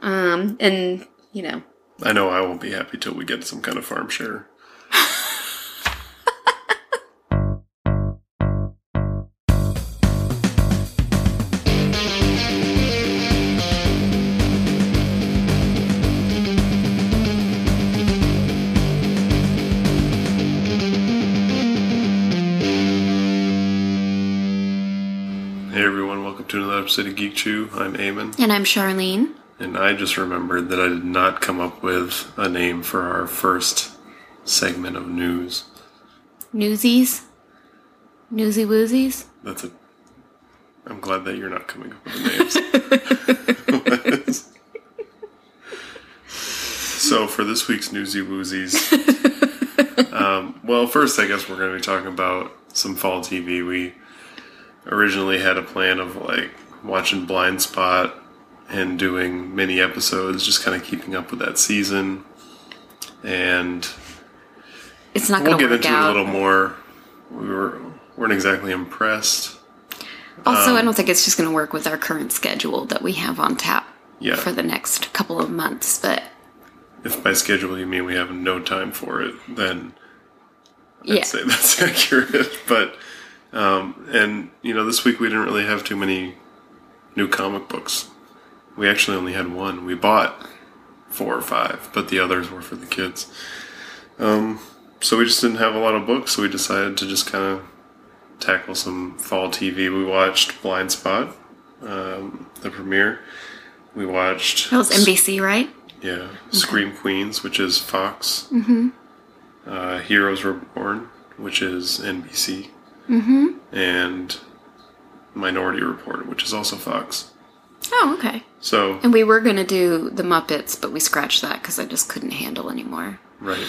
Um, and you know, I know I won't be happy till we get some kind of farm share. Hey everyone, welcome to another episode of Geek Chew. I'm Eamon, and I'm Charlene. And I just remembered that I did not come up with a name for our first segment of news. Newsies, newsy woozies. That's a. I'm glad that you're not coming up with names. so for this week's newsy woozies, um, well, first I guess we're going to be talking about some fall TV. We originally had a plan of like watching Blind Spot and doing many episodes, just kind of keeping up with that season, and It's not we'll going to get into it a little more. We were weren't exactly impressed. Also, Um, I don't think it's just going to work with our current schedule that we have on tap Yeah. for the next couple of months. But If by schedule you mean we have no time for it, then I'd yeah, say that's accurate. But um, and you know, this week we didn't really have too many new comic books. We actually only had one. We bought four or five, but the others were for the kids. Um, so we just didn't have a lot of books, so we decided to just kind of tackle some fall TV. We watched Blind Spot, um, the premiere. We watched that was NBC, right? yeah, Scream Queens, which is Fox. Mm-hmm. Uh, Heroes Reborn, which is NBC. Mm-hmm. And Minority Report, which is also Fox. Oh, okay. So, And we were going to do the Muppets, but we scratched that because I just couldn't handle anymore. right.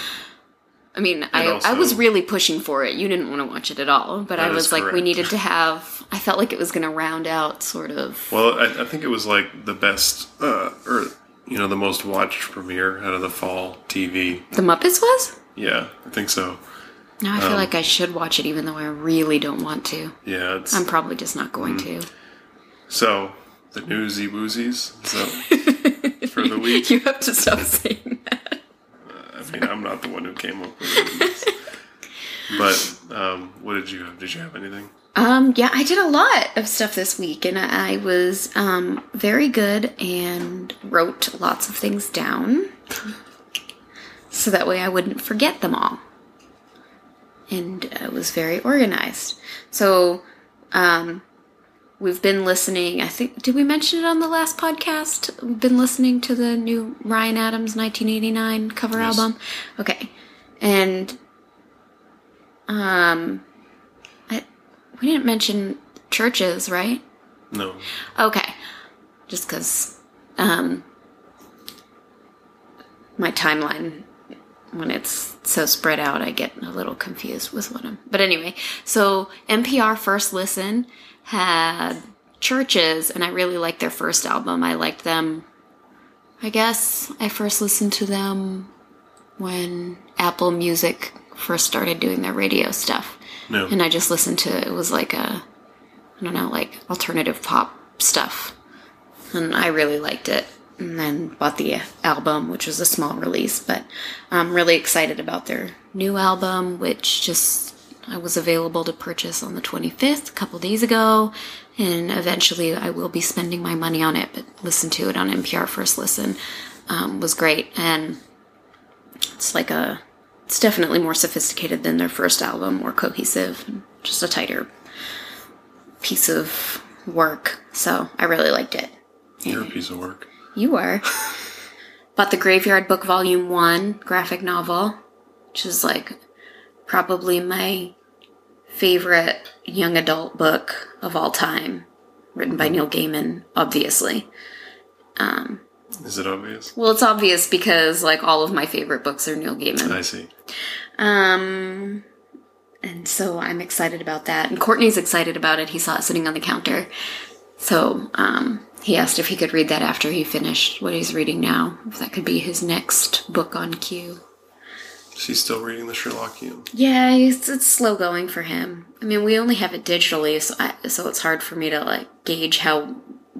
I mean, I, also- I was really pushing for it. You didn't want to watch it at all, but I was like, we needed to have. I felt like it was going to round out sort of. Well, I, I think it was like the best, uh, or, you know, the most watched premiere out of the fall TV. The Muppets was? Yeah, I think so. Now I Um, feel like I should watch it, even though I really don't want to. Yeah, it's. I'm probably just not going Mm. to. so, the newsy woozies. So, for the week. You have to stop saying that. I mean, I'm not the one who came up with it. But um, what did you have? Did you have anything? Um, yeah, I did a lot of stuff this week, and I was um, very good and wrote lots of things down, so that way I wouldn't forget them all. And I was very organized. So, um, we've been listening. I think did we mention it on the last podcast? We've been listening to the new Ryan Adams 1989 cover Yes. album. Okay, and um, I, we didn't mention CHVRCHES, right? No. Okay. Just because um, my timeline, when it's so spread out, I get a little confused with what I'm. But anyway, so NPR First Listen had CHVRCHES, and I really liked their first album. I liked them. I guess I first listened to them when Apple Music first started doing their radio stuff No. and I just listened to it was like a I don't know like alternative pop stuff, and I really liked it. And then bought the album, which was a small release, but I'm really excited about their new album, which just I was available to purchase on the 25th, a couple days ago, and eventually I will be spending my money on it. But listen to it on NPR First Listen um, was great, and it's like a it's definitely more sophisticated than their first album, more cohesive, just a tighter piece of work. So I really liked it. You're a piece of work. You are. Bought the Graveyard Book Volume 1 graphic novel, which is like probably my favorite young adult book of all time, written by Neil Gaiman, obviously. Um, Is it obvious? Well, it's obvious because like all of my favorite books are Neil Gaiman. I see. Um, and so I'm excited about that. And Courtney's excited about it. He saw it sitting on the counter. So um, he asked if he could read that after he finished what he's reading now. If that could be his next book on cue. She's still reading the Sherlockian. Yeah, it's, it's slow going for him. I mean, we only have it digitally, so I, so it's hard for me to like gauge how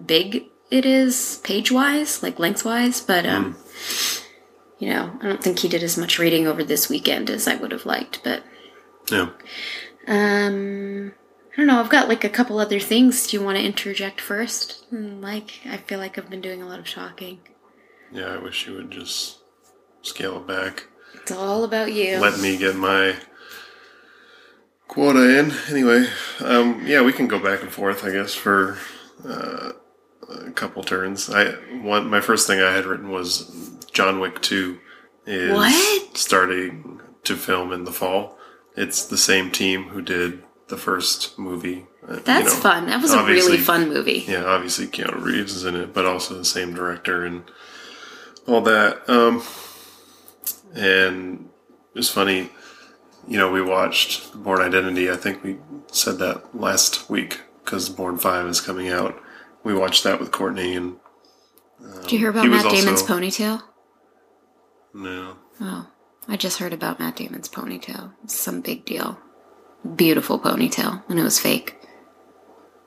big it is page wise, like length wise. but um, you know, I don't think he did as much reading over this weekend as I would have liked. But Yeah. um, I don't know. I've got like a couple other things. Do you want to interject first? Like, I feel like I've been doing a lot of talking. Yeah, I wish you would just scale it back. It's all about you. Let me get my quota in. Anyway, um, yeah, we can go back and forth, I guess, for uh, a couple turns. I one my first thing I had written was John Wick Two is What? starting to film in the fall. It's the same team who did the first movie. Uh, you That's know, fun. That was a really fun movie. yeah, obviously Keanu Reeves is in it, but also the same director and all that. Um, and it was funny, you know, we watched Bourne Identity. I think we said that last week because Bourne Five is coming out. We watched that with Courtney, and Did you hear um, about he Matt Damon's also- ponytail? no, Oh, I just heard about Matt Damon's ponytail. It's some big deal. Beautiful ponytail, and it was fake.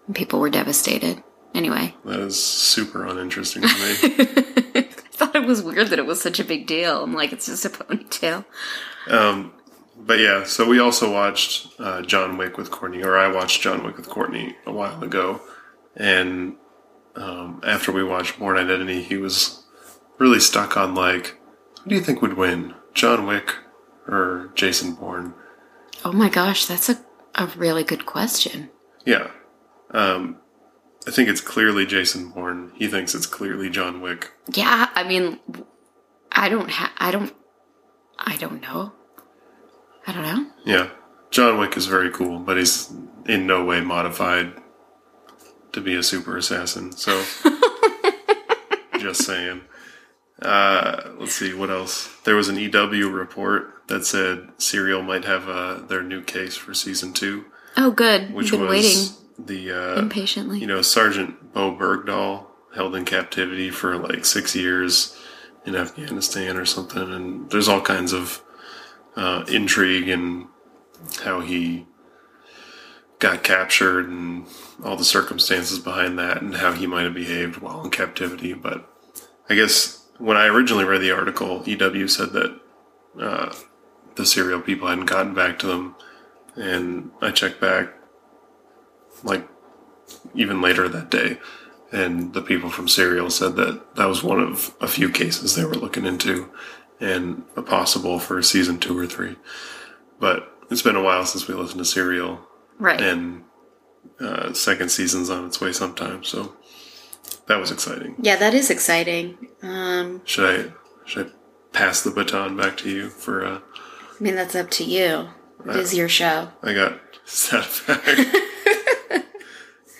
And people were devastated. Anyway, that is super uninteresting to me. I thought it was weird that it was such a big deal. I'm like, it's just a ponytail. Um, but yeah, so we also watched uh, John Wick with Courtney, or I watched John Wick with Courtney a while ago, and um, after we watched Bourne Identity, he was really stuck on like, who do you think would win, John Wick or Jason Bourne? Oh my gosh, that's a, a really good question. Yeah, um, I think it's clearly Jason Bourne. He thinks it's clearly John Wick. Yeah, I mean, I don't ha- I don't, I don't know. I don't know. Yeah, John Wick is very cool, but he's in no way modified to be a super assassin. So, just saying. Uh, let's see what else. There was an EW report that said Serial might have uh, their new case for season two, Oh, good. which We've been was waiting the uh, impatiently. you know Sergeant Bo Bergdahl held in captivity for like six years in Afghanistan or something, and there's all kinds of uh, intrigue and how he got captured and all the circumstances behind that and how he might have behaved while in captivity. But I guess when I originally read the article, EW said that uh, the serial people hadn't gotten back to them, and I checked back like even later that day. And the people from Serial said that that was one of a few cases they were looking into and a possible for season two or three. But it's been a while since we listened to Serial, right. and uh, second season's on its way sometime. So that was exciting. yeah, that is exciting. Um, Should I should I pass the baton back to you for? Uh, I mean, that's up to you. It is your show. I got set back.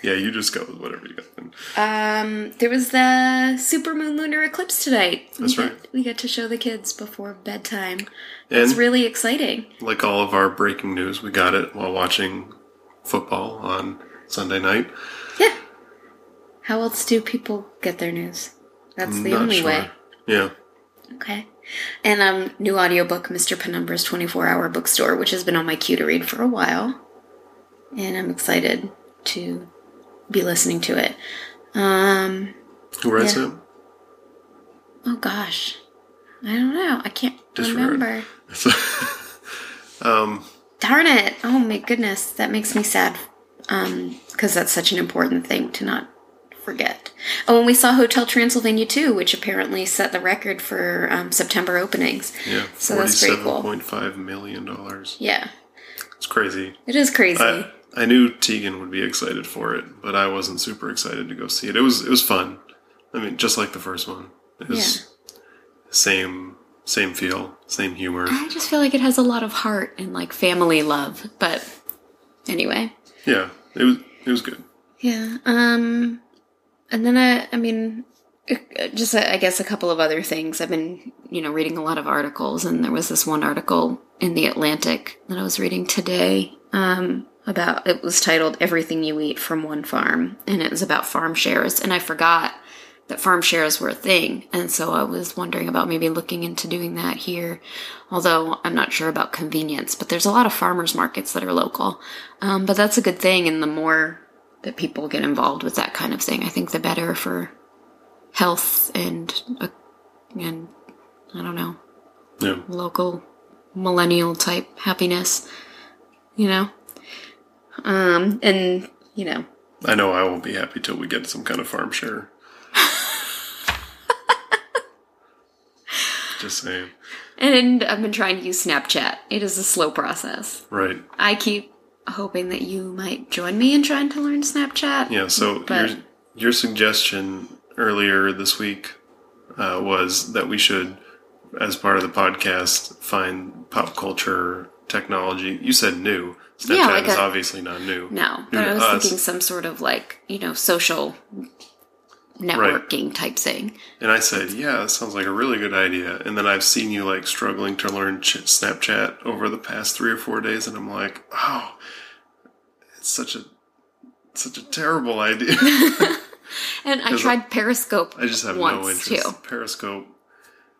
Yeah, you just go with whatever you got. Then. Um, there was the super moon lunar eclipse tonight. That's we right. Get, we get to show the kids before bedtime. It's really exciting. like all of our breaking news, we got it while watching football on Sunday night. Yeah. How else do people get their news? That's the Not only sure. way. Yeah. Okay. And um, new audiobook, Mr. Penumbra's 24 Hour Bookstore, which has been on my queue to read for a while. And I'm excited to be listening to it. Um, Who writes Yeah. it? oh gosh. I don't know. I can't Disregard. remember. um, Darn it. Oh my goodness. That makes me sad. Um, because that's such an important thing to not forget. Oh, and we saw Hotel Transylvania 2, which apparently set the record for um, September openings. yeah, So that's pretty cool. forty-seven point five million dollars. Yeah. It's crazy. It is crazy. I, I knew Tegan would be excited for it, but I wasn't super excited to go see it. It was it was fun. I mean, just like the first one. It was same same feel, same humor. I just feel like it has a lot of heart and like family love. But anyway. Yeah, it was it was good. Yeah. Um, and then I, I mean, uh, just uh, I guess a couple of other things. I've been, you know, reading a lot of articles, and there was this one article in the Atlantic that I was reading today. Um, about it was titled "Everything You Eat from One Farm," and it was about farm shares. And I forgot that farm shares were a thing, and so I was wondering about maybe looking into doing that here. Although I'm not sure about convenience, but there's a lot of farmers markets that are local. Um, but that's a good thing, and the more that people get involved with that kind of thing, I think the better for health and uh, and I don't know Yeah. local millennial type happiness, you know. Um, and you know, I know I won't be happy till we get some kind of farm share. Just saying. and I've been trying to use Snapchat. It is a slow process. Right. I keep hoping that you might join me in trying to learn Snapchat. Yeah, so But- your, your suggestion earlier this week uh, was that we should, as part of the podcast, find pop culture technology. You said new. Snapchat Yeah, like is a- obviously not new. No, New but I was us. thinking some sort of like you know social networking type thing. And I said, yeah, that sounds like a really good idea. And then I've seen you like struggling to learn ch- Snapchat over the past three or four days, and I'm like, oh, it's such a such a terrible idea. And I tried Periscope. I just have no interest. too. Periscope.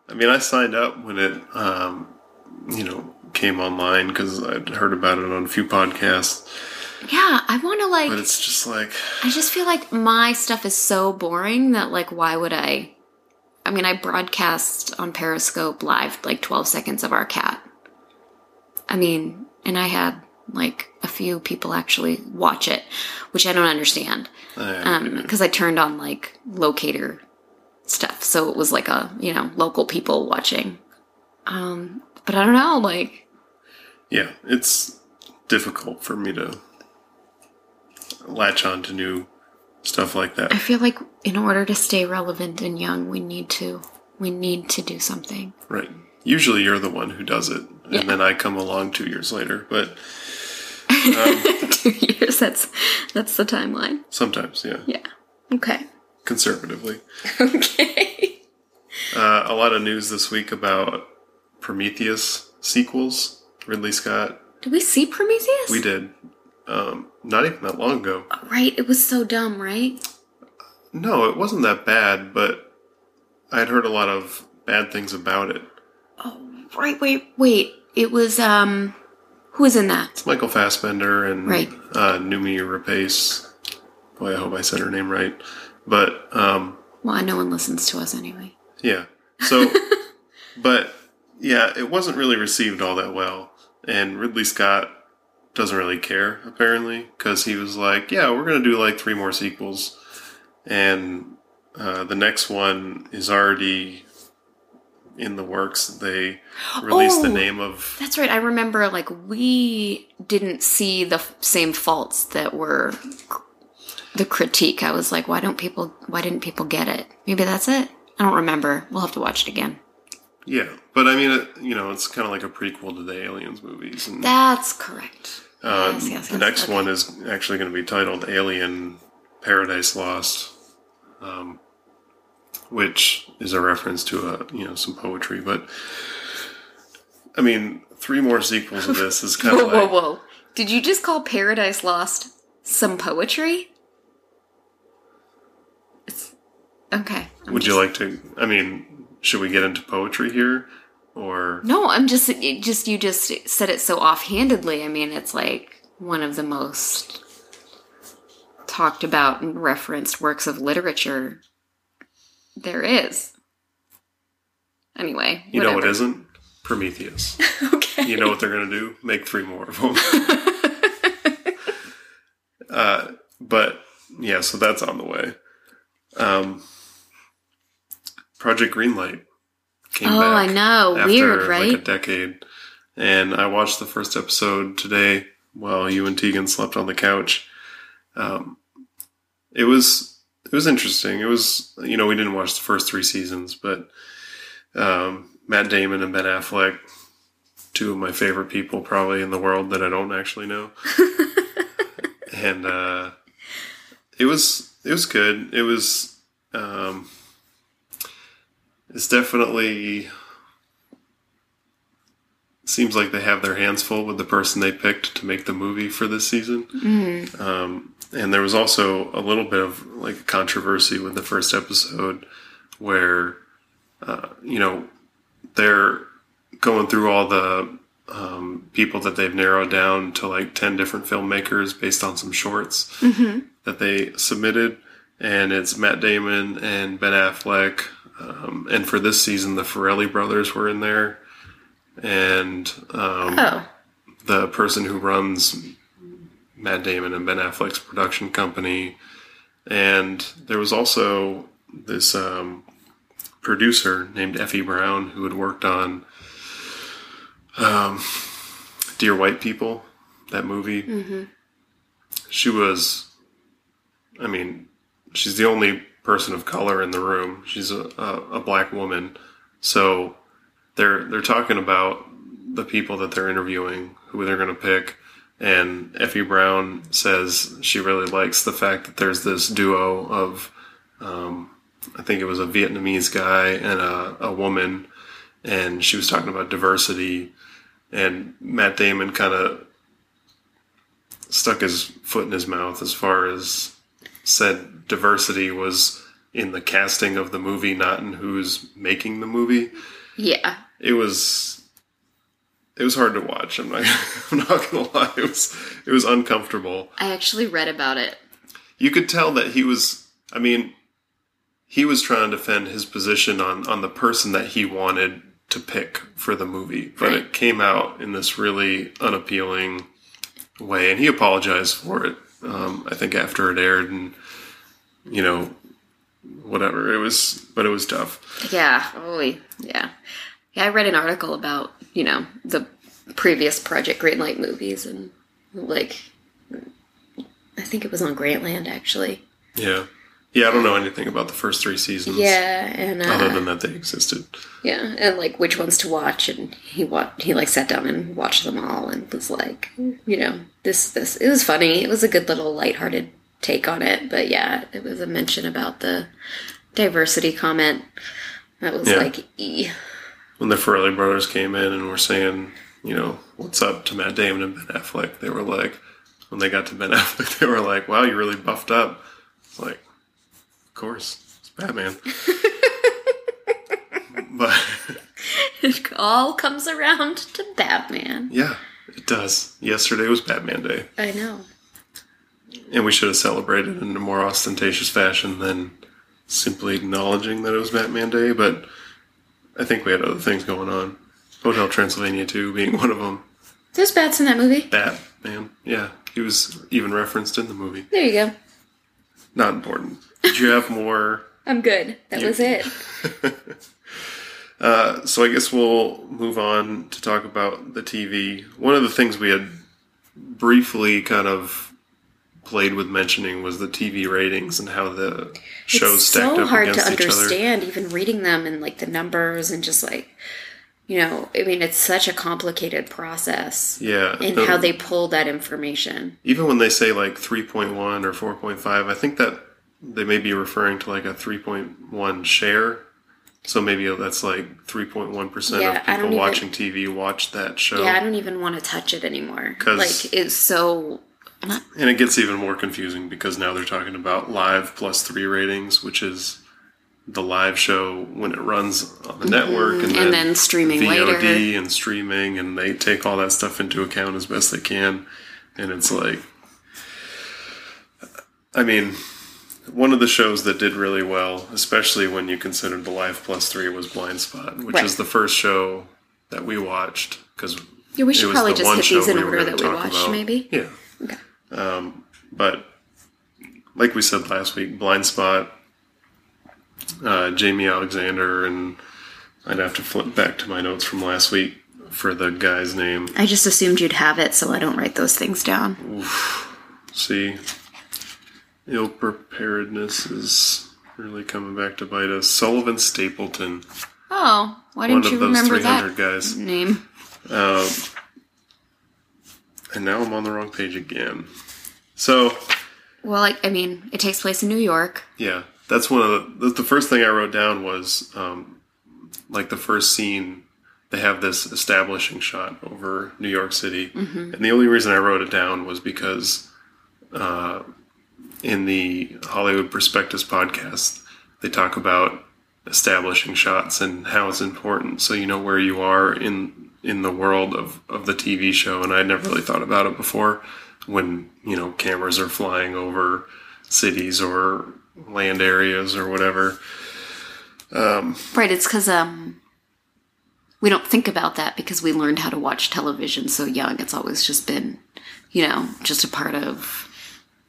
I mean, I signed up when it, um, you know, came online because I'd heard about it on a few podcasts. Yeah, I want to like. But it's just like, I just feel like my stuff is so boring that like why would I I mean I broadcast on Periscope live like 12 seconds of our cat. I mean, and I had like a few people actually watch it, which I don't understand. I, Um I turned on like locator stuff. So it was like a, you know, local people watching. Um but I don't know, like yeah, it's difficult for me to latch on to new stuff like that. I feel like in order to stay relevant and young, we need to we need to do something. Right. Usually you're the one who does it, and Yeah. then I come along two years later. But Two years. That's that's the timeline. sometimes, yeah, Yeah. Okay. conservatively. Okay. Uh, a lot of news this week about Prometheus sequels. Ridley Scott. Did we see Prometheus? We did. Um, not even that long ago. Right. It was so dumb, right? No, it wasn't that bad, but I'd heard a lot of bad things about it. Oh, right. Wait. Wait. It was um. Who was in that? It's Michael Fassbender and Right. uh, Noomi Rapace. Boy, I hope I said her name right. But um, Well, no one listens to us anyway. Yeah. So, but yeah, it wasn't really received all that well. And Ridley Scott doesn't really care, apparently, because he was like, yeah, we're going to do like three more sequels. And uh, the next one is already in the works. They released the Oh. name of. That's right. I remember. Like we didn't see the f- same faults that were the critique. I was like, why don't people? Why didn't people get it? Maybe that's it. I don't remember. We'll have to watch it again. Yeah. But I mean, it, you know, it's kind of like a prequel to the Aliens movies. And That's correct. Uh, Yes, yes, the yes, next okay. one is actually going to be titled Alien Paradise Lost, um, which is a reference to a you know some poetry. But I mean, three more sequels of this is kind of whoa, like whoa! Did you just call Paradise Lost some poetry? It's okay. I'm Would you like to? I mean, should we get into poetry here, or No, I'm just it just you just said it so offhandedly. I mean, it's like one of the most talked about and referenced works of literature there is. Anyway, you know what isn't Prometheus? Okay. you know what they're going to do? Make three more of them. uh, but yeah, so that's on the way. Um, Project Greenlight came Oh, back. I know. after Weird, like right? a decade, and I watched the first episode today while you and Tegan slept on the couch. Um, it was it was interesting. It was you know we didn't watch the first three seasons, but um, Matt Damon and Ben Affleck, two of my favorite people probably in the world that I don't actually know, and uh, it was it was good. It was um, it's definitely seems like they have their hands full with the person they picked to make the movie for this season. Um, and there was also a little bit of like controversy with the first episode where uh, you know they're going through all the um, people that they've narrowed down to like 10 different filmmakers based on some shorts that they submitted and it's Matt Damon and Ben Affleck. Um, and for this season, the Farrelly brothers were in there, and um, Oh, the person who runs Matt Damon and Ben Affleck's production company, and there was also this um, producer named Effie Brown who had worked on um, Dear White People, that movie. She was, I mean, she's the only person of color in the room. She's a, a, black woman, so they're they're talking about the people that they're interviewing, who they're going to pick. And Effie Brown says she really likes the fact that there's this duo of, um, I think it was a Vietnamese guy and a, a woman, and she was talking about diversity. And Matt Damon kind of stuck his foot in his mouth as far as said diversity was in the casting of the movie, not in who's making the movie yeah. it was it was hard to watch. I'm not I'm not gonna lie. It was it was uncomfortable. I actually read about it. You could tell that he was. I mean, he was trying to defend his position on on the person that he wanted to pick for the movie, but Right. it came out in this really unappealing way, and he apologized for it. Um, I think after it aired, and you know, whatever it was, but it was tough. Yeah. Oh, yeah. Yeah, I read an article about, you know, the previous Project Greenlight movies and, like, I think it was on Grantland, actually. Yeah, yeah. I don't know anything about the first three seasons. Yeah, and, uh, other than that they existed. yeah, and, like, which ones to watch, and he wa- he, like, sat down and watched them all and was like, you know, this, this, it was funny. It was a good little lighthearted take on it, but yeah, it was a mention about the diversity comment. That was Yeah. like, e. When the Farrelly brothers came in and were saying, you know, what's up to Matt Damon and Ben Affleck, they were like, when they got to Ben Affleck, they were like, wow, you're really buffed up. It's like, of course, it's Batman. but It all comes around to Batman. yeah, it does. Yesterday was Batman Day, I know. And we should have celebrated in a more ostentatious fashion than simply acknowledging that it was Batman Day. But I think we had other things going on. Hotel Transylvania 2 being one of them. There's bats in that movie. Batman. Yeah, he was even referenced in the movie. There you go. Not important. Did you have more? I'm good. That was it. Uh, so I guess we'll move on to talk about the TV. One of the things we had briefly kind of played with mentioning was the TV ratings and how the shows it's stacked so up hard to against each other. understand, even reading them and like the numbers and just like, you know, I mean, it's such a complicated process Yeah, and the- how they pull that information. even when they say like 3.1 or 4.5, I think that they may be referring to like a 3.1 share. So maybe that's like 3.1% Yeah, of people don't even- watching TV watch that show. Yeah, I don't even want to touch it anymore. Like, it's so. And it gets even more confusing because now they're talking about live plus three ratings, which is the live show when it runs on the network, and, Mm-hmm. and then streaming VOD later. and streaming, and they take all that stuff into account as best they can. And it's like, I mean, one of the shows that did really well, especially when you consider the live plus three, was Blind Spot, which Right. is the first show that we watched because Yeah, we should probably just hit these in order gonna that we watched, about. maybe. Yeah. Okay. Um, but like we said last week, Blind Spot, uh, Jaimie Alexander, and I'd have to flip back to my notes from last week for the guy's name. I just assumed you'd have it, so I don't write those things down. See, ill preparedness is really coming back to bite us. Sullivan Stapleton, Oh, why one didn't of you those remember 300 that guys. name? Um, and now I'm on the wrong page again. So, Well, like, I mean, it takes place in New York. Yeah, that's one of the. The, first thing I wrote down was um, like the first scene. They have this establishing shot over New York City, and the only reason I wrote it down was because uh, in the Hollywood Prospectus podcast, they talk about establishing shots and how it's important, so you know where you are in in the world of of the TV show. And I'd never really thought about it before when you know cameras are flying over cities or land areas or whatever. Right, it's because um, we don't think about that because we learned how to watch television so young. It's always just been, you know, just a part of.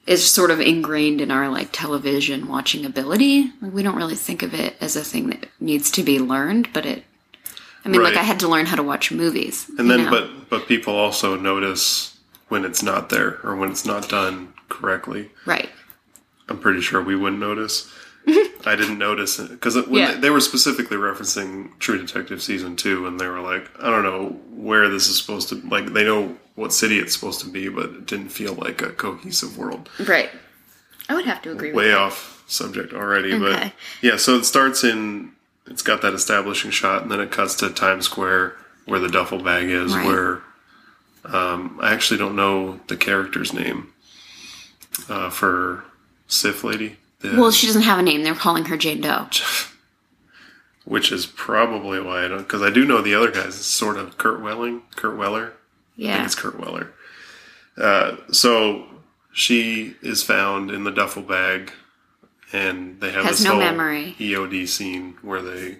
It's sort of ingrained in our like television watching ability. Like, we don't really think of it as a thing that needs to be learned, but it. I mean, like I had to learn how to watch movies. And then, know? but but people also notice when it's not there or when it's not done correctly. right, I'm pretty sure we wouldn't notice. I didn't notice it because Yeah. they, they were specifically referencing True Detective season two, and they were like, I don't know where this is supposed to. Like, they know what city it's supposed to be, but it didn't feel like a cohesive world. right. I would have to agree with Way off subject already, but yeah. So it starts in. It's got that establishing shot, and then it cuts to Times Square where the duffel bag is. Right. Where um, I actually don't know the character's name uh, for Sif lady. The- Well, she doesn't have a name. They're calling her Jane Doe. which is probably why I don't. Because I do know the other guys. It's sort of Kurt Welling, Kurt Weller. I think Yeah. it's Kurt Weller. Uh, so she is found in the duffel bag, and they have Has this no whole memory. EOD scene where they,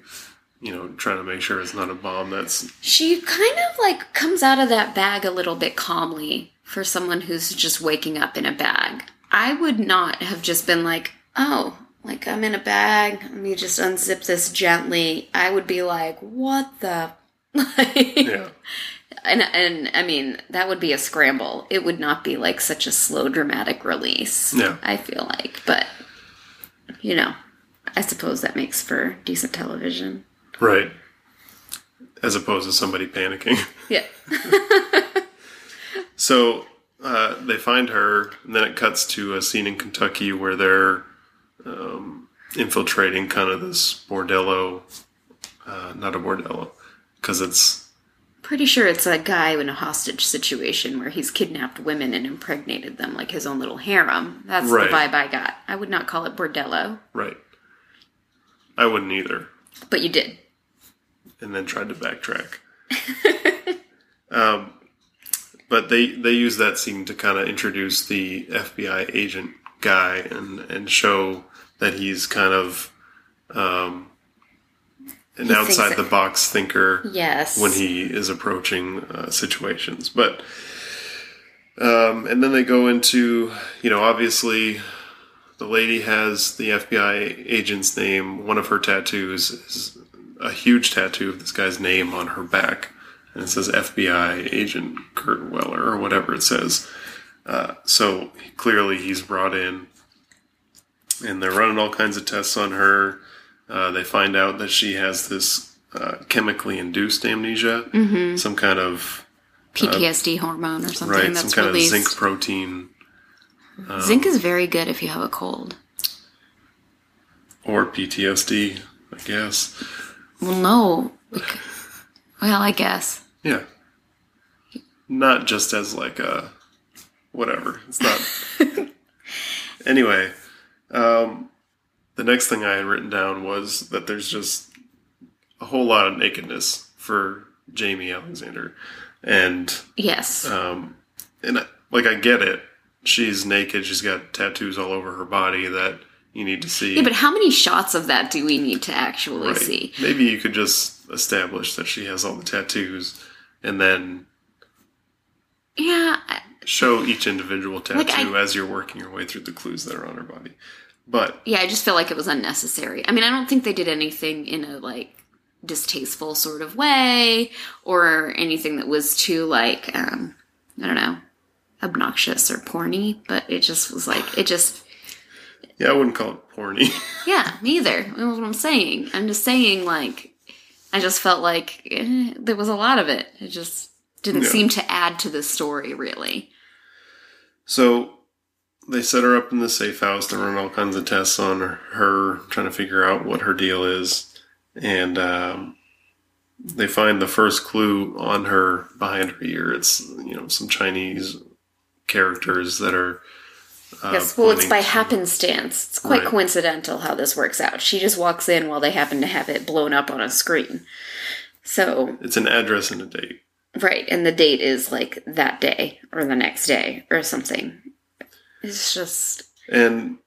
you know, trying to make sure it's not a bomb. That's She kind of like comes out of that bag a little bit calmly for someone who's just waking up in a bag. I would not have just been like, oh, like I'm in a bag. Let me just unzip this gently. I would be like, what the? Like, yeah, and and I mean that would be a scramble. It would not be like such a slow dramatic release. Yeah. I feel like, but you know, I suppose that makes for decent television. right. As opposed to somebody panicking. Yeah. So uh, they find her, and then it cuts to a scene in Kentucky where they're um, infiltrating kind of this bordello. Uh, not a bordello, because it's Pretty sure it's a guy in a hostage situation where he's kidnapped women and impregnated them like his own little harem. That's Right. the vibe I got. I would not call it bordello, right. I wouldn't either, but you did. and then tried to backtrack. um, but they they use that scene to kind of introduce the FBI agent guy and and show that he's kind of um, an He outside the box thinker. Yes. when he is approaching uh, situations. But um, and then they go into you know obviously the lady has the FBI agent's name. One of her tattoos is a huge tattoo of this guy's name on her back, and it says FBI agent Kurt Weller or whatever it says. Uh, so clearly he's brought in, and they're running all kinds of tests on her. Uh, they find out that she has this uh, chemically induced amnesia, some kind of PTSD hormone or something right, some kind released. of zinc protein Zinc is very good if you have a cold. or PTSD, I guess. Well, no. Well, I guess. Yeah, not just as like a whatever. It's not. anyway, um, the next thing I had written down was that there's just a whole lot of nakedness for Jaimie Alexander, and Yes. um, and I, like I get it. She's naked. She's got tattoos all over her body that you need to see. yeah, but how many shots of that do we need to actually Right. see? Maybe you could just establish that she has all the tattoos, and then Yeah, show each individual tattoo Like, I- as you're working your way through the clues that are on her body. But yeah, I just feel like it was unnecessary. I mean, I don't think they did anything in a like distasteful sort of way or anything that was too like um I don't know, obnoxious or porny, but it just was like it just yeah, I wouldn't call it porny. yeah, neither. That's what I'm saying. I'm just saying like I just felt like eh, there was a lot of it. It just didn't Yeah. seem to add to the story really. so they set her up in the safe house. They run all kinds of tests on her, trying to figure out what her deal is, and um, they find the first clue on her behind her ear. It's you know some Chinese characters that are. Uh, Yes, well, it's by to- happenstance. It's quite Right. coincidental how this works out. She just walks in while they happen to have it blown up on a screen. So, It's an address and a date. right, and the date is like that day or the next day or something. It's just, And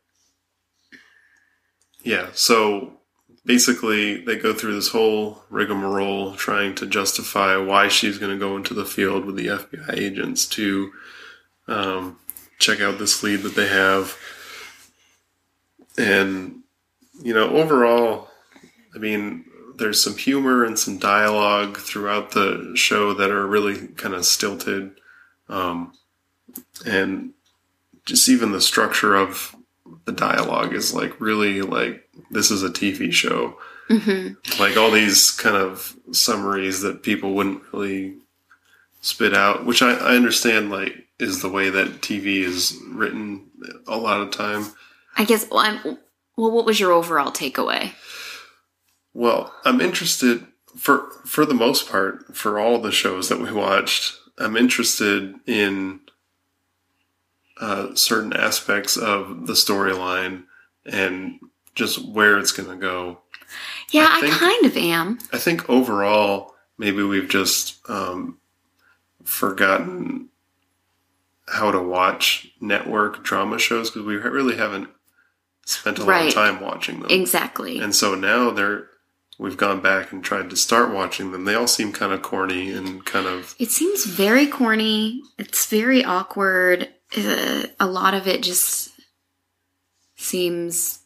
yeah, so basically they go through this whole rigmarole trying to justify why she's going to go into the field with the FBI agents to um, check out this lead that they have. And, you know, overall, I mean, there's some humor and some dialogue throughout the show that are really kind of stilted. Um, and just even the structure of the dialogue is like really like this is a TV show. Mm-hmm. Like all these kind of summaries that people wouldn't really spit out, which I, I understand like is the way that TV is written a lot of time. I guess. Well, I'm, well, what was your overall takeaway? Well, I'm interested for for the most part for all the shows that we watched. I'm interested in uh, certain aspects of the storyline and just where it's going to go. Yeah, I I, kind of am. I think overall, maybe we've just um, forgotten how to watch network drama shows because we really haven't spent a lot of time watching them. Exactly. And so now they're we've gone back and tried to start watching them. They all seem kind of corny and kind of It seems very corny. It's very awkward. Uh, a lot of it just seems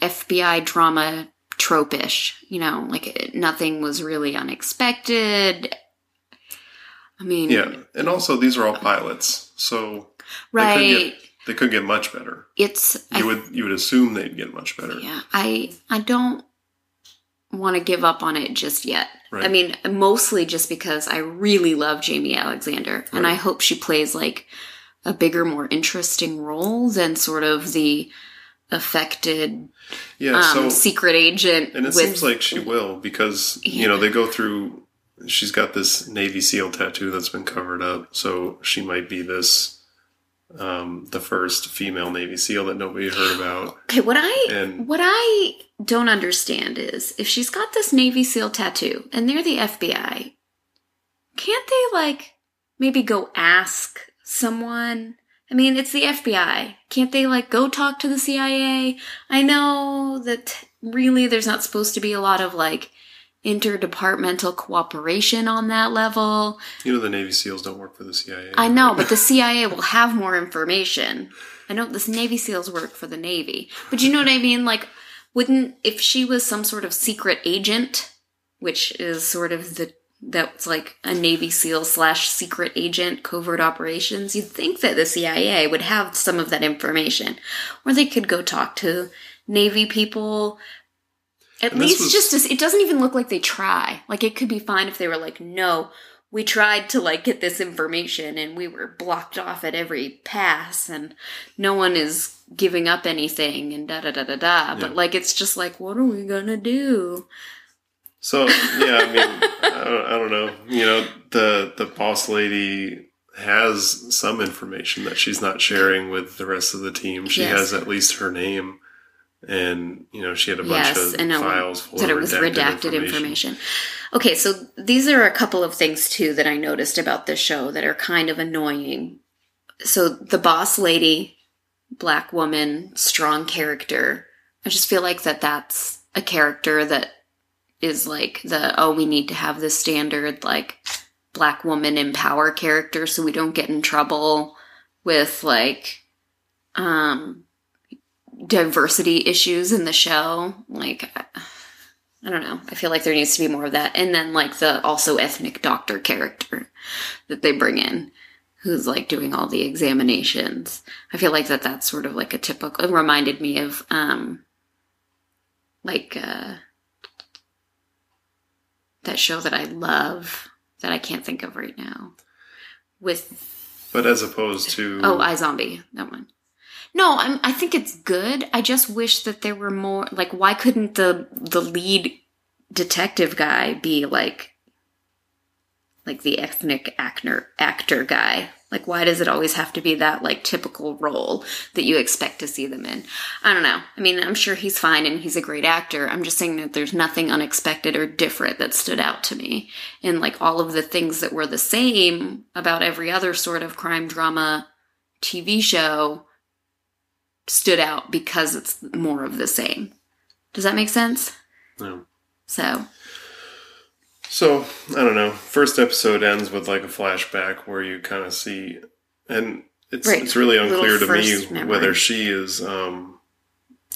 FBI drama tropish. You know, like it, nothing was really unexpected. I mean, yeah. And also these are all pilots, so they right? could get they could get much better. it's I You would you would assume they'd get much better. Yeah, I I don't want to give up on it just yet. Right. I mean, mostly just because I really love Jaimie Alexander, and I hope she plays like a bigger, more interesting role than sort of the affected Yeah. um, so secret agent. And it with, seems like she will because you know they go through. She's got this Navy SEAL tattoo that's been covered up, so she might be this um, the first female Navy SEAL that nobody heard about. Okay, what I And- what I don't understand is if she's got this Navy SEAL tattoo and they're the FBI, can't they like maybe go ask someone? I mean, it's the FBI. Can't they like go talk to the CIA? I know that really there's not supposed to be a lot of like interdepartmental cooperation on that level. You know the Navy SEAls don't work for the CIA. I know, but the CIA will have more information. I know this Navy SEALs work for the Navy, but you know what I mean? Like, wouldn't if she was some sort of secret agent, which is sort of the that's like a Navy SEAL slash secret agent, covert operations, you'd think that the CIA would have some of that information, or they could go talk to Navy people. At And least was- just as it doesn't even look like they try. Like it could be fine if they were like, no, we tried to like get this information and we were blocked off at every pass and no one is giving up anything and da da da da da. Yeah. But like it's just like, what are we gonna do? So yeah, I mean, I don't, I don't know. You know, the the boss lady has some information that she's not sharing with the rest of the team. She Yes. has at least her name, and you know, she had a bunch yes, of and files full of it was redacted information. Okay, so these are a couple of things too that I noticed about this show that are kind of annoying. So the boss lady, black woman, strong character. I just feel like that that's a character that is like the oh we need to have this standard like black woman in power character so we don't get in trouble with like um diversity issues in the show like I don't know. I feel like there needs to be more of that. And then like the also ethnic doctor character that they bring in who's like doing all the examinations. I feel like that that's sort of like a typical it reminded me of um like uh that show that I love that I can't think of right now. With But as opposed to oh, iZombie, that one. No, I'm, I think it's good. I just wish that there were more. Like, why couldn't the the lead detective guy be like, like the ethnic actor actor guy? Like, why does it always have to be that like typical role that you expect to see them in? I don't know. I mean, I'm sure he's fine and he's a great actor. I'm just saying that there's nothing unexpected or different that stood out to me. And like all of the things that were the same about every other sort of crime drama TV show stood out because it's more of the same. Does that make sense? Yeah. So, So I don't know. First episode ends with like a flashback where you kind of see, and it's Right. it's really unclear to me memory. whether she is um,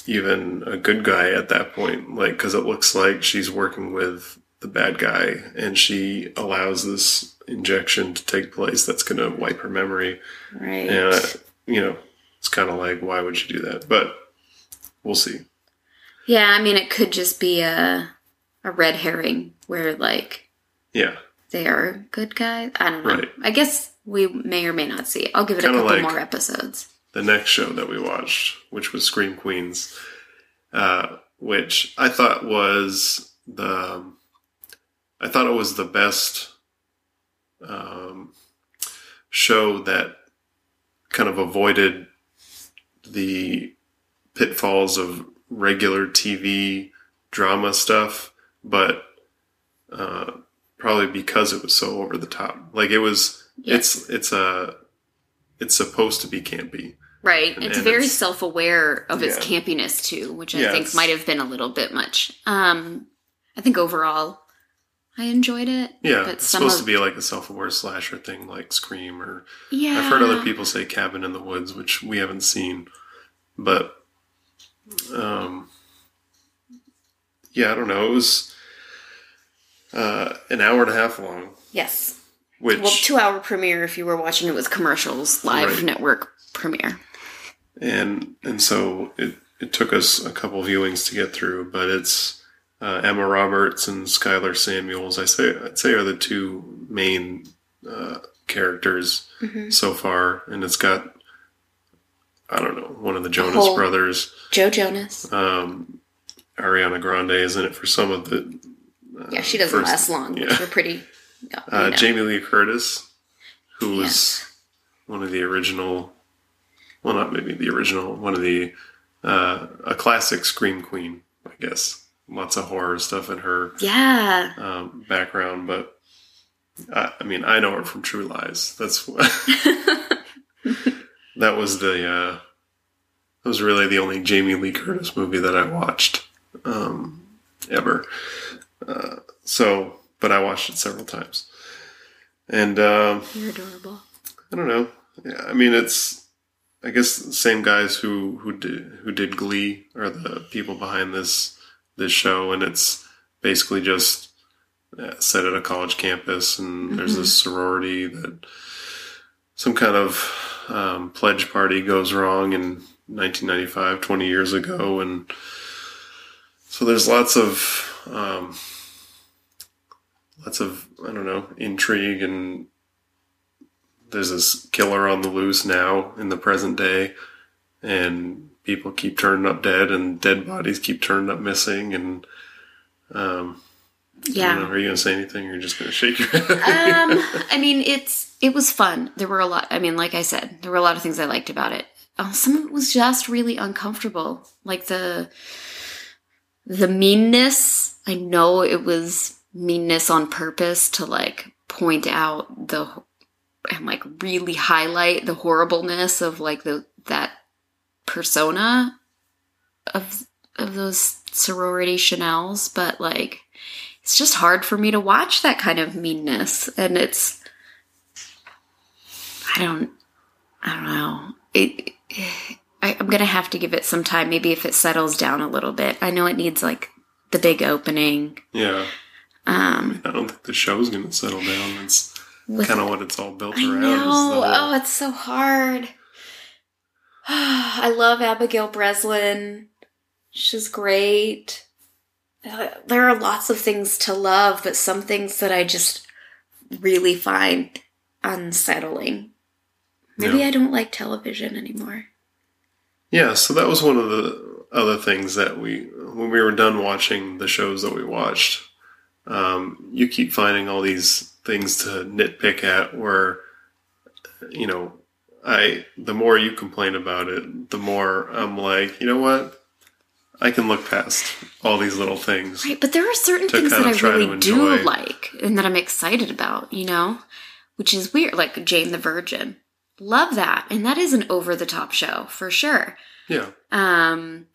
even a good guy at that point. Like, because it looks like she's working with the bad guy, and she allows this injection to take place that's going to wipe her memory. right. And you know, it's kind of like, why would you do that? But we'll see. Yeah, I mean, it could just be a a red herring where like Yeah, they are good guys. I don't know. Right. I guess we may or may not see. I'll give it Kinda a couple like- more episodes. the next show that we watched, which was Scream Queens, uh, which I thought was the, I thought it was the best um, show that kind of avoided the pitfalls of regular TV drama stuff, but uh, probably because it was so over the top. Like it was, it's it's a, it's supposed to be campy. Right. And- it's and very it's- self aware of its Yeah. campiness too, which I Yeah, think might have been a little bit much. Um I think overall I enjoyed it. Yeah, But it's supposed of- to be like a self-aware slasher thing, like Scream, or Yeah. I've heard other people say Cabin in the Woods, which we haven't seen, but um, yeah, I don't know. It was uh, an hour and a half long, Yes. which Well, two hour premiere if you were watching it with commercials, live Right. network premiere. and and so it it took us a couple viewings to get through, but it's uh, Emma Roberts and Skyler Samuels. I say I'd say are the two main uh, characters Mhm. so far, and it's got I don't know one of the Jonas whole- brothers. Joe Jonas. Um, Ariana Grande is in it for some of the. Uh, Yeah, she doesn't first- last long, which yeah. we're pretty yeah, we Uh. Jamie Lee Curtis, who was Yes. one of the original, well, not maybe the original, one of the uh, a classic scream queen, I guess. Lots of horror stuff in her Yeah. um, background, but I, I mean, I know her from True Lies. That's that was the uh, that was really the only Jamie Lee Curtis movie that I watched um, ever. Uh, so, but I watched it several times, and um, You're adorable. I don't know. Yeah, I mean, it's I guess the same guys who who did who did Glee are the people behind this this show, and it's basically just uh, set at a college campus, and there's this sorority that some kind of um, pledge party goes wrong in 1995, 20 years ago, and so there's lots of um, lots of I don't know intrigue and there's this killer on the loose now in the present day, and people keep turning up dead, and dead bodies keep turning up missing, and um, Yeah. know, are you gonna say anything? Or you're just gonna shake your head? um, I mean, it's it was fun. There were a lot. I mean, like I said, there were a lot of things I liked about it. Uh, some of it was just really uncomfortable, like the the meanness. I know it was meanness on purpose to like point out the and like really highlight the horribleness of like the that persona of of those sorority Chanel's, but like it's just hard for me to watch that kind of meanness. And it's i don't i don't know. It I, i'm gonna have to give it some time maybe if it settles down a little bit. I know it needs like the big opening. Yeah, um I don't think the show's gonna settle down. It's kind of what it's all built i around. know. oh it's so hard. I love abigail breslin. She's great there are lots of things to love but some things that i just really find unsettling maybe Yeah. i don't like television anymore Yeah, so that was one of the other things that we, when we were done watching the shows that we watched, um, you keep finding all these things to nitpick at where, you know, I, the more you complain about it, the more I'm like, you know what? I can look past all these little things. Right, but there are certain things that I really do like and that I'm excited about, you know? Which is weird, like Jane the Virgin. Love that. And that is an over the top show for sure. Yeah. Um,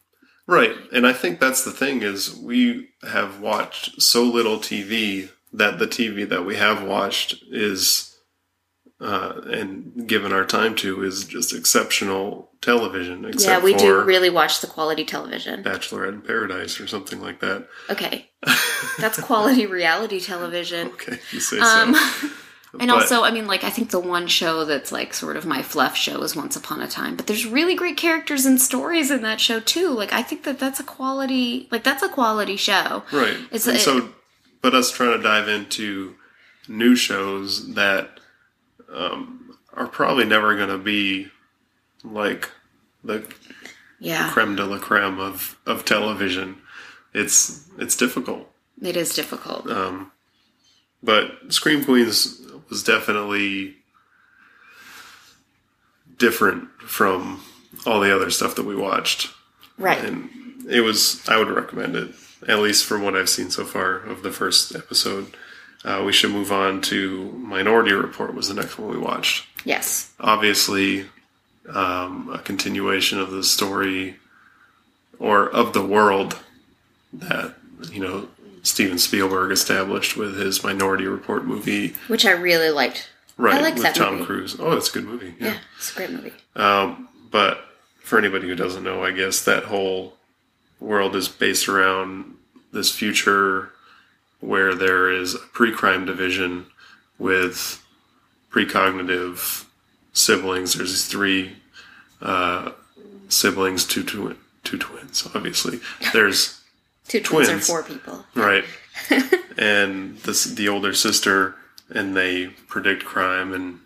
Right. And I think that's the thing is we have watched so little TV that the TV that we have watched is uh, and given our time to is just exceptional television. Except yeah, we do really watch the quality television. Bachelorette in Paradise or something like that. Okay, that's quality reality television. Okay, you say Um, so. and But- also, I mean, like, I think the one show that's like sort of my fluff show is Once Upon a Time, but there's really great characters and stories in that show too. Like, I think that that's a quality, like, that's a quality show. Right. It's a- so, but us trying to dive into new shows that um, are probably never going to be like the Yeah, creme de la creme of, of television. It's it's difficult. it is difficult. Um, but Scream Queens was definitely different from all the other stuff that we watched. right. and it was i would recommend it at least from what i've seen so far of the first episode uh, we should move on to minority report was the next one we watched yes. obviously um, a continuation of the story or of the world that you know steven spielberg established with his minority report movie Which I really liked. right like with tom movie. cruise oh that's a good movie Yeah, it's a great movie. um, but for anybody who doesn't know, I guess that whole world is based around this future where there is a pre-crime division with precognitive siblings. There's these three uh, siblings, two, two two twins. Obviously, there's Two twins, Twins. are four people. right, and this the older sister, and they predict crime and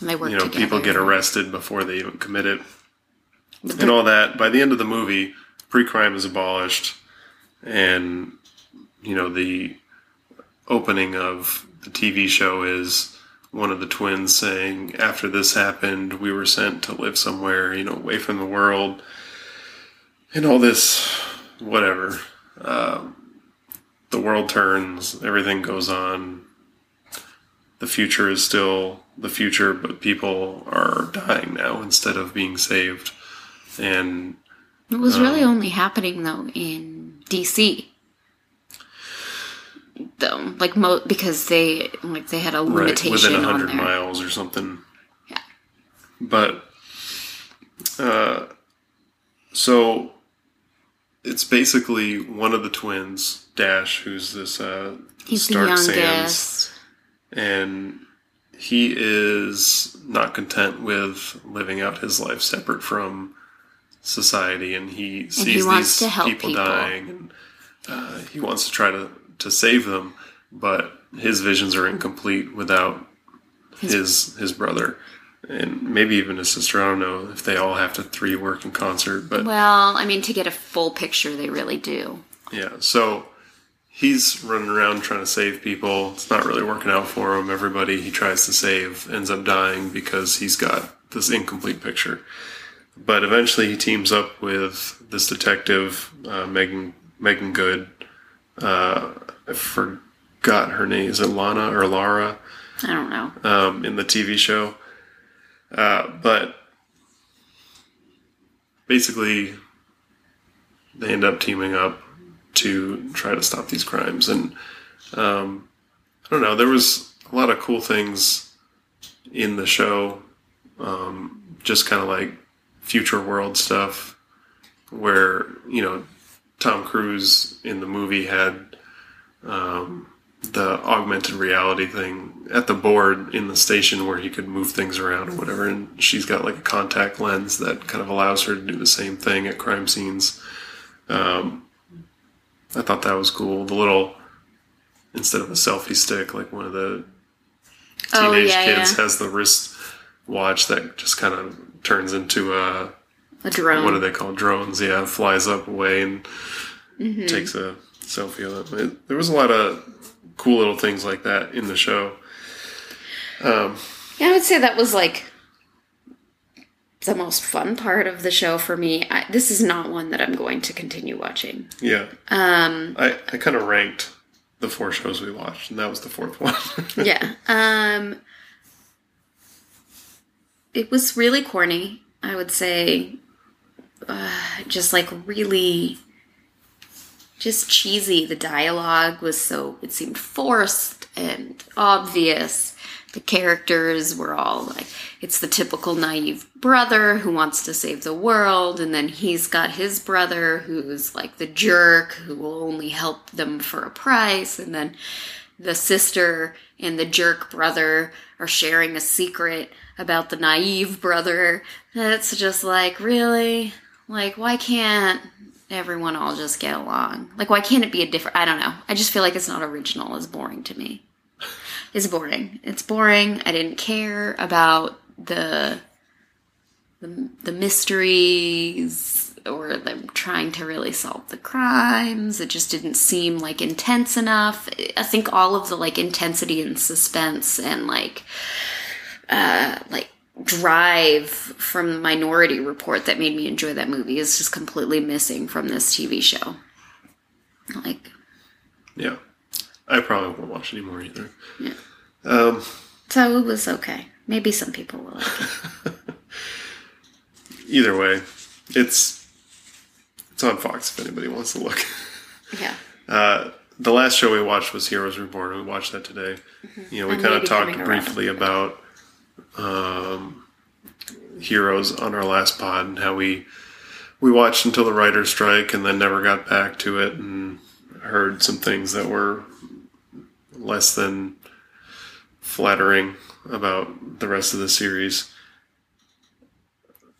And they work you know together. people get arrested before they even commit it and all that by the end of the movie pre-crime is abolished and you know the opening of the tv show is one of the twins saying after this happened we were sent to live somewhere you know away from the world and all this whatever um, the world turns everything goes on the future is still the future, but people are dying now instead of being saved. And It was really Um, only happening though in DC. Though, like mo because they like they had a right limitation within on hundred there. miles or something. Yeah. But uh, so it's basically one of the twins, Dash, who's this uh, He's Stark the Sands, and he is not content with living out his life separate from society, and he sees he these people, people. dying, and uh, he wants to try to to save them, but his visions are incomplete without his his brother. And maybe even his sister. I don't know if they all have to three work in concert, but Well, I mean, to get a full picture, they really do. yeah, so he's running around trying to save people. It's not really working out for him. Everybody he tries to save ends up dying because he's got this incomplete picture. But eventually he teams up with this detective, uh, Meagan Meagan Good. Uh, I forgot her name. Is it Lana or Lara? I don't know. um, in the TV show. Uh, but basically, they end up teaming up to try to stop these crimes. And um, I don't know, there was a lot of cool things in the show, um, just kind of like future world stuff, where you know Tom Cruise in the movie had um, the augmented reality thing at the board in the station where he could move things around or whatever. And she's got like a contact lens that kind of allows her to do the same thing at crime scenes. Um, I thought that was cool. The little instead of a selfie stick, like one of the Oh, teenage yeah, kids yeah. has the wrist watch that just kind of turns into a A drone. what are they called? Drones. Yeah, flies up away and Mm-hmm. takes a of. It, there was a lot of cool little things like that in the show. Um, Yeah, I would say that was like the most fun part of the show for me. I, this is not one that I'm going to continue watching. yeah, Um, I, I kind of ranked the four shows we watched, and that was the fourth one. yeah. Um, it was really corny. I would say uh, just like really just cheesy. The dialogue was so, it seemed forced and obvious. The characters were all like, it's the typical naive brother who wants to save the world, and then he's got his brother who's like the jerk who will only help them for a price, and then the sister and the jerk brother are sharing a secret about the naive brother. It's just like, really? Like, why can't everyone all just get along? Like, why can't it be a different? I don't know. I just feel like it's not original. It's boring to me. It's boring. It's boring. I didn't care about the the, the mysteries or them trying to really solve the crimes. It just didn't seem like intense enough. I think all of the like intensity and suspense and like uh like drive from Minority Report that made me enjoy that movie is just completely missing from this TV show. Like Yeah. I probably won't watch anymore either. Yeah. Um, so it was okay. Maybe some people will like it. either way, it's it's on Fox if anybody wants to look. Yeah. Uh, the last show we watched was Heroes Reborn. We watched that today. You know, we kind of talked coming around. briefly about um, Heroes on our last pod and how we we watched until the writer's strike and then never got back to it and heard some things that were less than flattering about the rest of the series.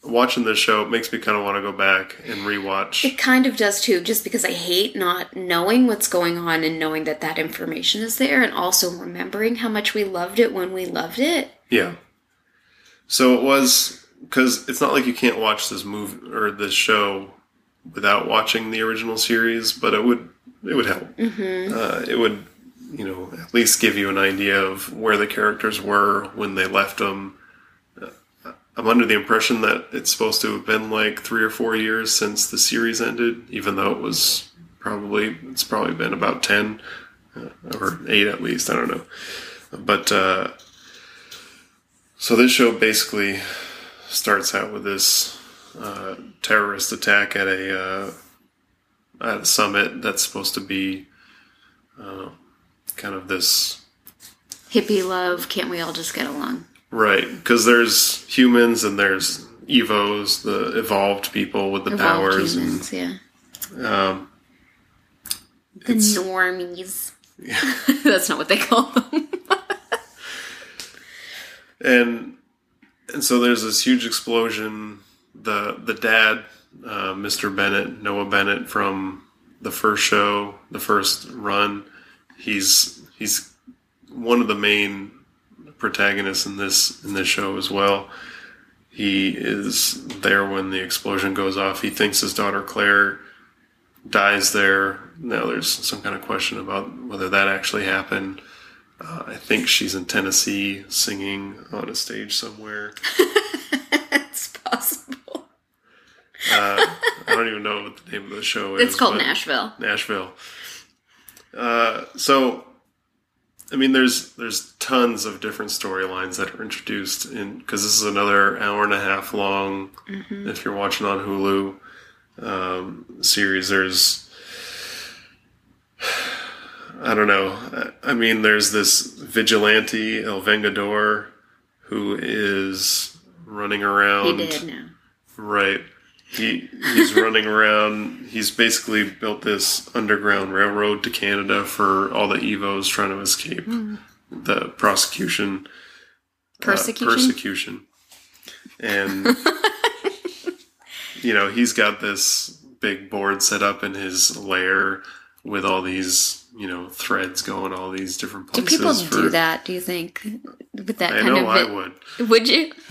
Watching this show makes me kind of want to go back and rewatch. It kind of does too, just because I hate not knowing what's going on and knowing that that information is there, and also remembering how much we loved it when we loved it. Yeah. So it was because it's not like you can't watch this movie or this show without watching the original series, but it would it would help. Mm-hmm. Uh, it would you know at least give you an idea of where the characters were when they left them. Uh, I'm under the impression that it's supposed to have been like three or four years since the series ended, even though it was probably it's probably been about ten uh, or eight at least. I don't know, but. So this show basically starts out with this uh, terrorist attack at a uh, at a summit that's supposed to be uh, kind of this Hippie love, can't we all just get along? right because there's humans and there's evos, the evolved people with the Evolved powers, humans, yeah. um, The normies. Yeah. That's not what they call them. and and so there's this huge explosion. The the dad, uh, Mr. Bennett, Noah Bennett from the first show, the first run, he's he's one of the main protagonists in this in this show as well. He is there when the explosion goes off. He thinks his daughter Claire dies there. Now there's some kind of question about whether that actually happened. Uh, I think she's in Tennessee singing on a stage somewhere. it's possible. Uh, I don't even know what the name of the show is. It's called Nashville. Nashville. Uh, so, I mean, there's there's tons of different storylines that are introduced in because this is another hour and a half long. If you're watching on Hulu um, series, there's I don't know. I mean, there's this vigilante El Vengador who is running around. He did now. Right. He he's running around. He's basically built this underground railroad to Canada for all the Evos trying to escape the prosecution. uh, Persecution? persecution. And you know, he's got this big board set up in his lair with all these, you know, threads going all these different places. Do people for, do that, do you think? With that I kind know of I vi- would. Would you?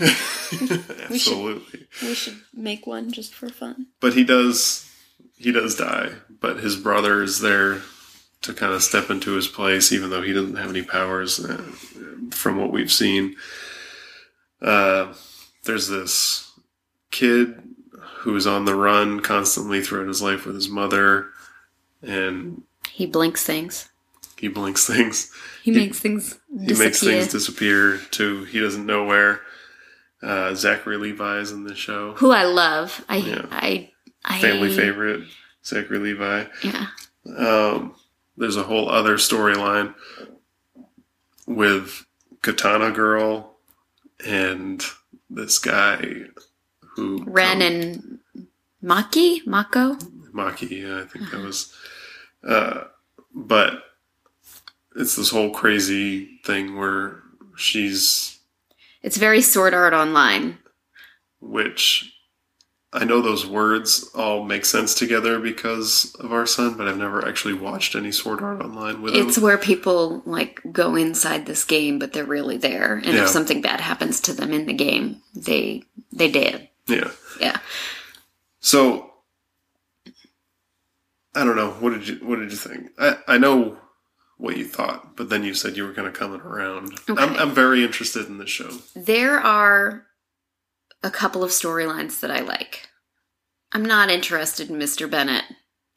Absolutely. We should make one just for fun. but he does he does die but his brother is there to kind of step into his place even though he doesn't have any powers uh, from what we've seen uh, there's this kid who's on the run constantly throughout his life with his mother and He blinks things. he blinks things He, makes things he makes things disappear to he doesn't know where Uh, Zachary Levi is in the show. Who I love. I Yeah. I I Family favorite, Zachary Levi. Yeah. Um, there's a whole other storyline with Katana Girl and this guy who Ren and Maki? Mako? Maki. Yeah, I think that was. Uh, but it's this whole crazy thing where she's It's very sword art online. which I know those words all make sense together because of our son, but I've never actually watched any Sword Art Online with It's him. where people like go inside this game, but they're really there. And Yeah. if something bad happens to them in the game, they they dead. Yeah. Yeah. So I don't know. What did you What did you think? I I know what you thought, but then you said you were going to come around. I'm I'm very interested in this show. There are a couple of storylines that I like. I'm not interested in Mr. Bennett.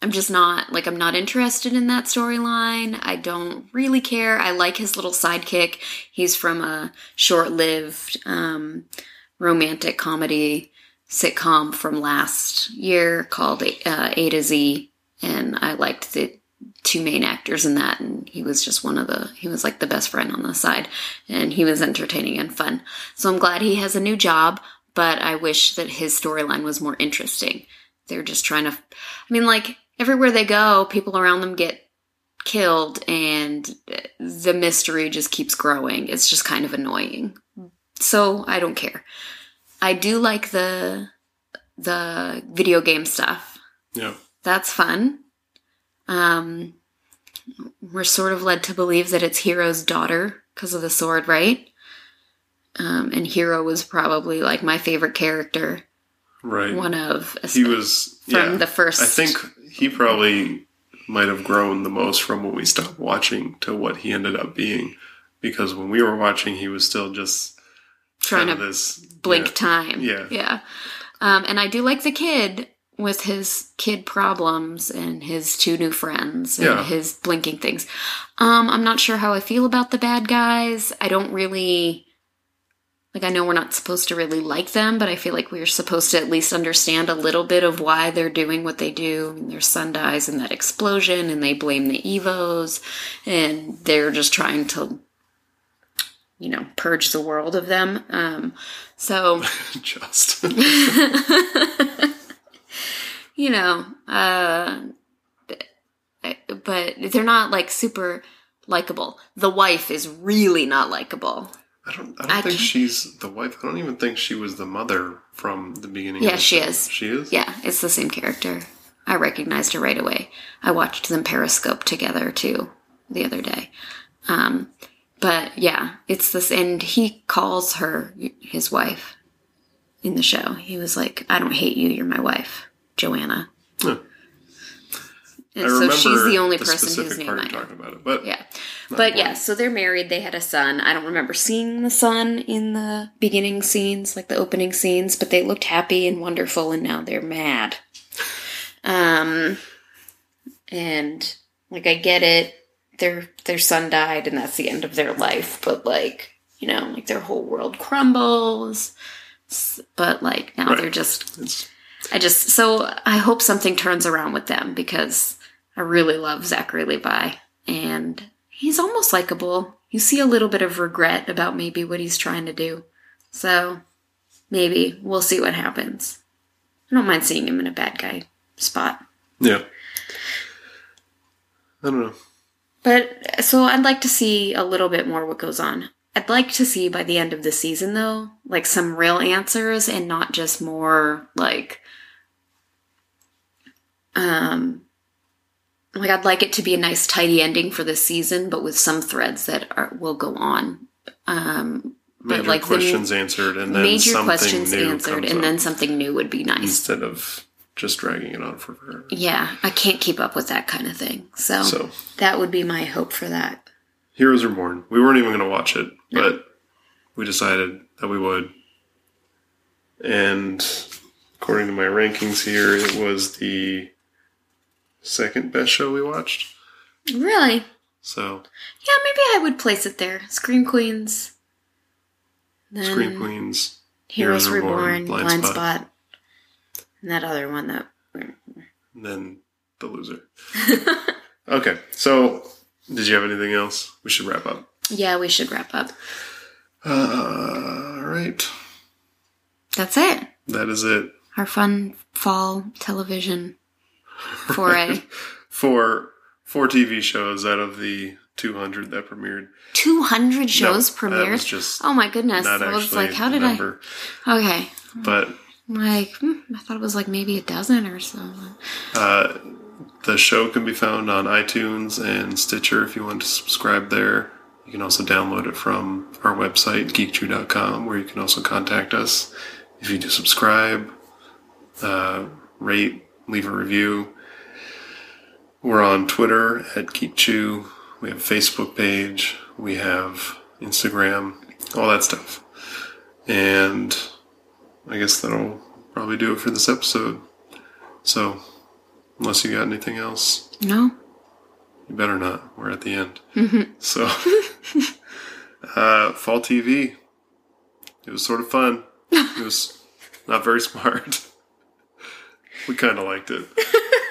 I'm just not like I'm not interested in that storyline. I don't really care. I like his little sidekick. He's from a short-lived um, romantic comedy sitcom from last year called uh, A to Z, and I liked the two main actors in that, and he was just one of the he was like the best friend on the side, and he was entertaining and fun. So I'm glad he has a new job, but I wish that his storyline was more interesting. They're just trying to, I mean, like everywhere they go, people around them get killed, and the mystery just keeps growing. It's just kind of annoying. So I don't care. I do like the the video game stuff. Yeah. That's fun. Um, we're sort of led to believe that it's Hiro's daughter because of the sword, right? Um, and Hero was probably like my favorite character, Right. one of he was from yeah. the first. I think he probably might have grown the most from when we stopped watching to what he ended up being. Because when we were watching, he was still just trying to this blink yeah. time. Yeah. yeah. Um, and I do like the kid with his kid problems and his two new friends and Yeah. his blinking things. Um, I'm not sure how I feel about the bad guys. I don't really like I know we're not supposed to really like them, but I feel like we're supposed to at least understand a little bit of why they're doing what they do. Mean, their son dies in that explosion and they blame the Evos and they're just trying to you know, purge the world of them. Um, so just you know, uh, but they're not like super likable. The wife is really not likable. I don't I don't I think she's the wife. I don't even think she was the mother from the beginning. Yeah, of the she show. is. She is? Yeah, it's the same character. I recognized her right away. I watched them Periscope together too the other day. Um, but yeah, it's this, and he calls her his wife in the show. He was like, "I don't hate you. You're my wife, Joanna." Huh. So she's the only the person whose name I know. talking about it. But Yeah. But yeah, so they're married. They had a son. I don't remember seeing the son in the beginning scenes, like the opening scenes, but they looked happy and wonderful, and now they're mad. Um, and like I get it, their their son died, and that's the end of their life. But like you know, like their whole world crumbles. But like now Right. they're just it's I just so I hope something turns around with them because I really love Zachary Levi and he's almost likable. You see a little bit of regret about maybe what he's trying to do. So maybe we'll see what happens. I don't mind seeing him in a bad guy spot. yeah. I don't know. But so I'd like to see a little bit more what goes on. I'd like to see by the end of the season though, like some real answers and not just more like um like I'd like it to be a nice tidy ending for this season but with some threads that are, will go on. Um Major like the questions answered and then major something questions new answered and then something new would be nice. instead of just dragging it on for forever. Yeah, I can't keep up with that kind of thing. So, So that would be my hope for that. Heroes Reborn. We weren't even going to watch it, but we decided that we would. And according to my rankings here, it was the second best show we watched. Really? So, Yeah, maybe I would place it there. Scream Queens. Then Scream Queens. Heroes, Reborn, Blind, Spot. and that other one that. And then the loser. okay, so did you have anything else? We should wrap up. Yeah, we should wrap up. Uh, all right. That's it. That is it. Our fun fall television foray. For four TV shows out of the 200 that premiered. 200 shows that premiered? just oh my goodness. I was like, how did number, I? Okay. But Like, hmm, I thought it was like maybe a dozen or so. uh, the show can be found on iTunes and Stitcher if you want to subscribe there. You can also download it from our website, geekchew.com, where you can also contact us. If you do subscribe, uh, rate, leave a review. We're on Twitter at GeekChew. We have a Facebook page. We have Instagram, all that stuff. And I guess that'll probably do it for this episode. So, unless you got anything else, No? you better not. We're at the end. So, uh, fall TV. It was sort of fun. It was not very smart. We kind of liked it.